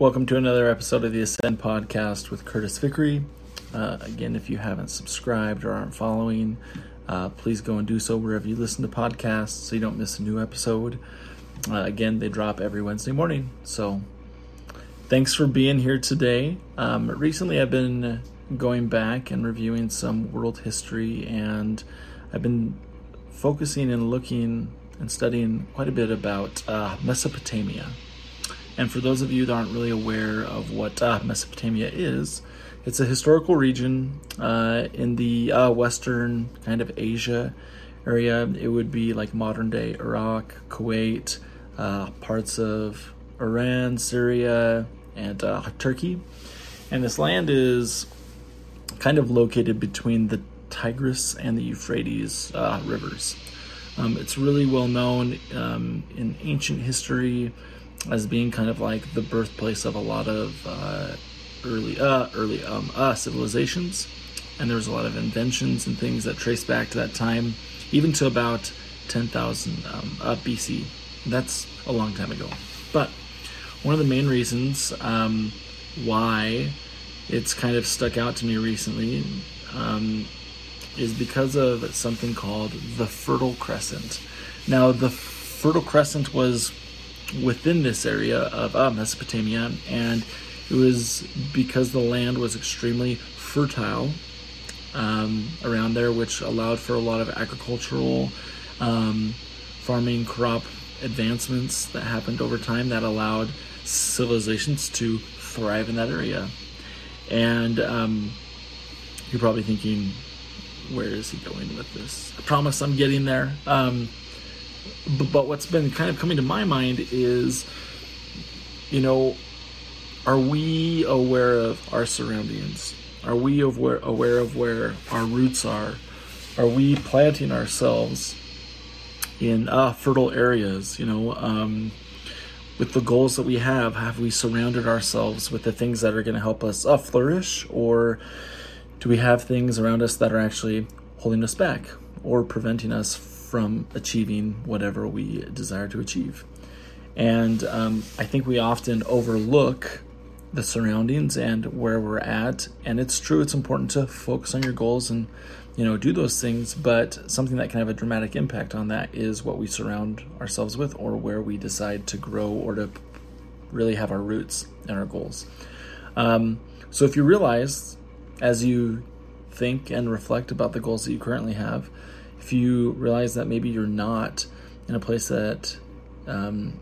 Welcome to another episode of the Ascend podcast with Curtis Vickery. Uh, again, if you haven't subscribed or aren't following, uh, please go and do so wherever you listen to podcasts so you don't miss a new episode. Uh, again, they drop every Wednesday morning. So thanks for being here today. Um, recently, I've been going back and reviewing some world history, and I've been focusing and looking and studying quite a bit about uh, Mesopotamia. And for those of you that aren't really aware of what uh, Mesopotamia is, it's a historical region uh, in the uh, western kind of Asia area. It would be like modern day Iraq, Kuwait, uh, parts of Iran, Syria, and uh, Turkey. And this land is kind of located between the Tigris and the Euphrates uh, rivers. Um, it's really well known um, in ancient history as being kind of like the birthplace of a lot of uh, early uh, early um, uh, civilizations, and there was a lot of inventions and things that trace back to that time, even to about 10,000 um, uh, BC. That's a long time ago. But one of the main reasons um, why it's kind of stuck out to me recently um, is because of something called the Fertile Crescent. Now, the Fertile Crescent was within this area of uh, Mesopotamia, and it was because the land was extremely fertile um, around there, which allowed for a lot of agricultural, um, farming, crop advancements that happened over time that allowed civilizations to thrive in that area. And um, you're probably thinking, where is he going with this? I promise I'm getting there. Um, but what's been kind of coming to my mind is, you know, are we aware of our surroundings? Are we aware, aware of where our roots are? Are we planting ourselves in uh, fertile areas? You know, um, with the goals that we have, have we surrounded ourselves with the things that are going to help us uh, flourish, or do we have things around us that are actually holding us back or preventing us from achieving whatever we desire to achieve. And um, I think we often overlook the surroundings and where we're at. And it's true, it's important to focus on your goals and you know do those things but something that can have a dramatic impact on that is what we surround ourselves with or where we decide to grow or to really have our roots and our goals um, so if you realize as you think and reflect about the goals that you currently have if you realize that maybe you're not in a place that um,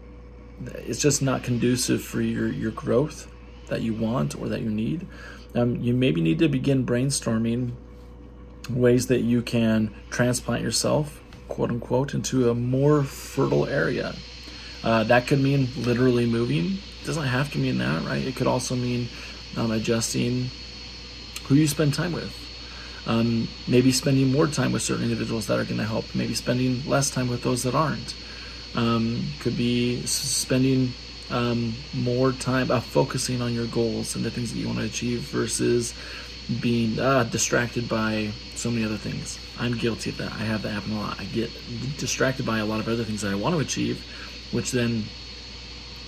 it's just not conducive for your, your growth that you want or that you need, um, you maybe need to begin brainstorming ways that you can transplant yourself, quote unquote, into a more fertile area. Uh, that could mean literally moving. It doesn't have to mean that, right? It could also mean um, adjusting who you spend time with. Um, maybe spending more time with certain individuals that are going to help. Maybe spending less time with those that aren't. Um, could be spending um, more time uh, focusing on your goals and the things that you want to achieve versus being uh, distracted by so many other things. I'm guilty of that. I have that happen a lot. I get distracted by a lot of other things that I want to achieve, which then,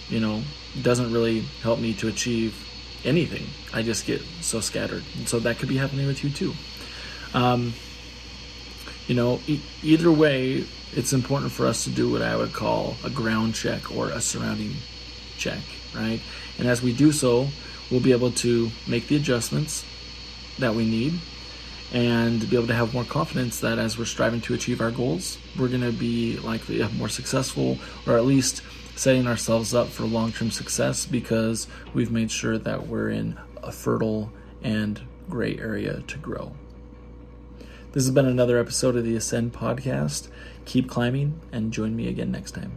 you know, doesn't really help me to achieve anything. I just get so scattered. And so that could be happening with you too. Um, you know, e- either way, it's important for us to do what I would call a ground check or a surrounding check, right? And as we do so, we'll be able to make the adjustments that we need and be able to have more confidence that as we're striving to achieve our goals, we're going to be likely more successful or at least setting ourselves up for long term success because we've made sure that we're in a fertile and great area to grow. This has been another episode of the Ascend podcast. Keep climbing and join me again next time.